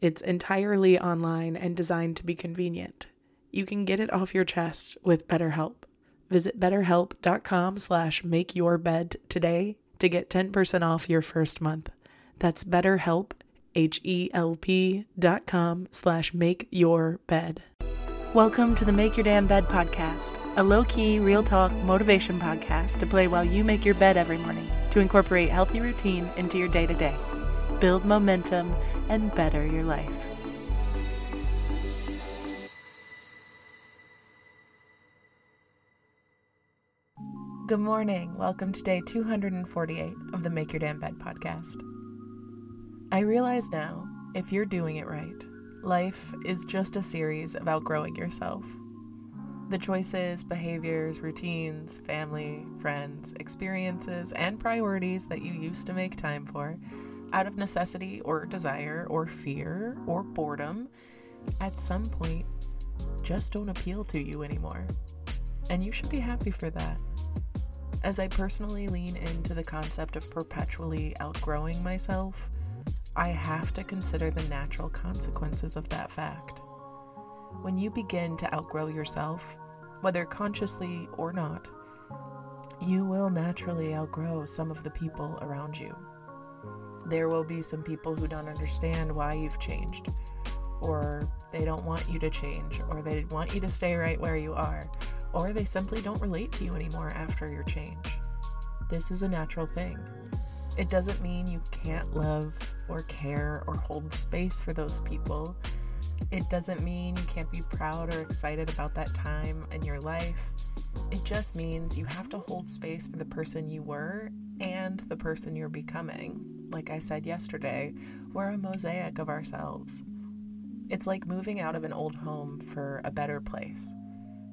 It's entirely online and designed to be convenient. You can get it off your chest with BetterHelp. Visit betterhelp.com slash makeyourbed today to get 10% off your first month. That's betterhelp, H-E-L-P dot com slash make your bed. Welcome to the Make Your Damn Bed podcast, a low-key, real talk motivation podcast to play while you make your bed every morning to incorporate healthy routine into your day-to-day build momentum, and better your life. Good morning. Welcome to day 248 of the Make Your Damn Bed podcast. I realize now, if you're doing it right, life is just a series of outgrowing yourself. The choices, behaviors, routines, family, friends, experiences, and priorities that you used to make time for out of necessity or desire or fear or boredom, at some point just don't appeal to you anymore. And you should be happy for that. As I personally lean into the concept of perpetually outgrowing myself, I have to consider the natural consequences of that fact. When you begin to outgrow yourself, whether consciously or not, you will naturally outgrow some of the people around you there will be some people who don't understand why you've changed, or they don't want you to change, or they want you to stay right where you are, or they simply don't relate to you anymore after your change. This is a natural thing. It doesn't mean you can't love or care or hold space for those people. It doesn't mean you can't be proud or excited about that time in your life. It just means you have to hold space for the person you were and the person you're becoming like I said yesterday, we're a mosaic of ourselves. It's like moving out of an old home for a better place.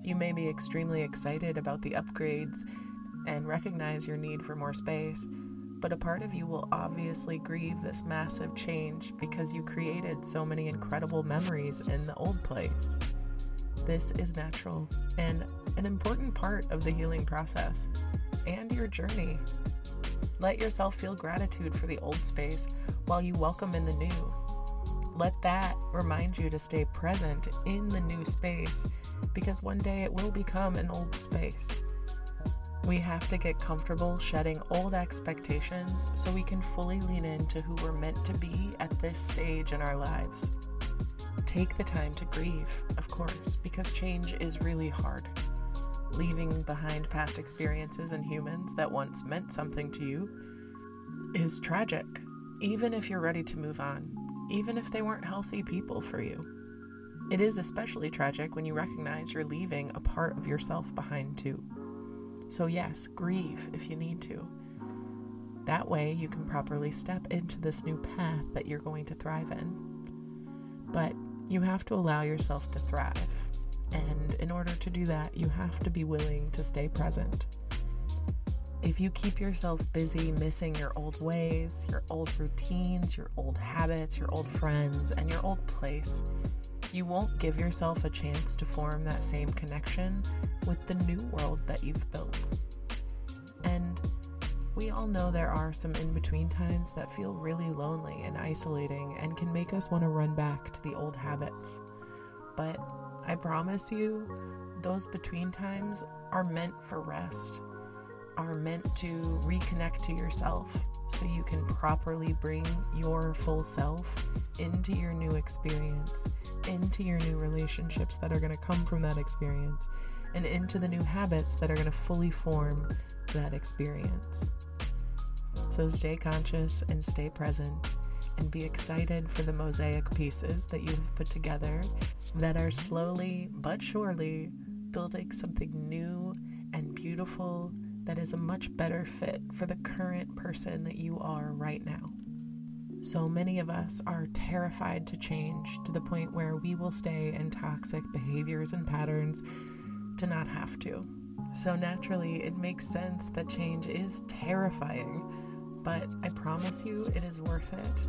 You may be extremely excited about the upgrades and recognize your need for more space, but a part of you will obviously grieve this massive change because you created so many incredible memories in the old place. This is natural and an important part of the healing process and your journey. Let yourself feel gratitude for the old space while you welcome in the new. Let that remind you to stay present in the new space because one day it will become an old space. We have to get comfortable shedding old expectations so we can fully lean into who we're meant to be at this stage in our lives. Take the time to grieve, of course, because change is really hard leaving behind past experiences and humans that once meant something to you, is tragic, even if you're ready to move on, even if they weren't healthy people for you. It is especially tragic when you recognize you're leaving a part of yourself behind too. So, yes, grieve if you need to. That way, you can properly step into this new path that you're going to thrive in. But you have to allow yourself to thrive. And in order to do that, you have to be willing to stay present. If you keep yourself busy missing your old ways, your old routines, your old habits, your old friends, and your old place, you won't give yourself a chance to form that same connection with the new world that you've built. And we all know there are some in between times that feel really lonely and isolating and can make us want to run back to the old habits. But I promise you, those between times are meant for rest, are meant to reconnect to yourself so you can properly bring your full self into your new experience, into your new relationships that are going to come from that experience, and into the new habits that are going to fully form that experience. So stay conscious and stay present and be excited for the mosaic pieces that you have put together that are slowly but surely building something new and beautiful that is a much better fit for the current person that you are right now. So many of us are terrified to change to the point where we will stay in toxic behaviors and patterns to not have to. So naturally, it makes sense that change is terrifying, but I promise you it is worth it.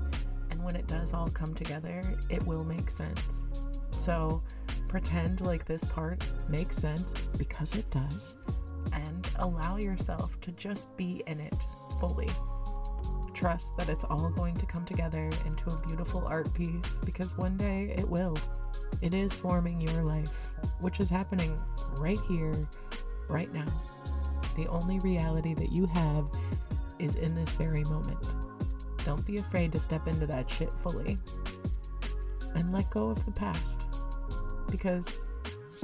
And when it does all come together, it will make sense. So pretend like this part makes sense because it does and allow yourself to just be in it fully. Trust that it's all going to come together into a beautiful art piece because one day it will. It is forming your life, which is happening right here, right now. The only reality that you have is in this very moment. Don't be afraid to step into that shit fully and let go of the past. Because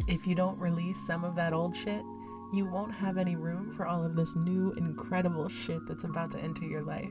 if you don't release some of that old shit, you won't have any room for all of this new, incredible shit that's about to enter your life.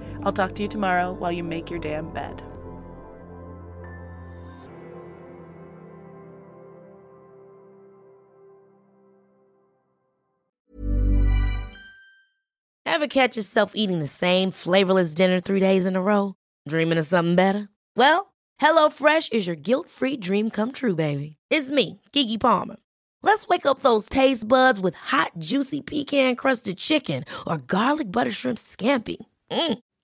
I'll talk to you tomorrow while you make your damn bed. Ever catch yourself eating the same flavorless dinner three days in a row? Dreaming of something better? Well, HelloFresh is your guilt free dream come true, baby. It's me, Keke Palmer. Let's wake up those taste buds with hot, juicy pecan crusted chicken or garlic butter shrimp scampi. Mm.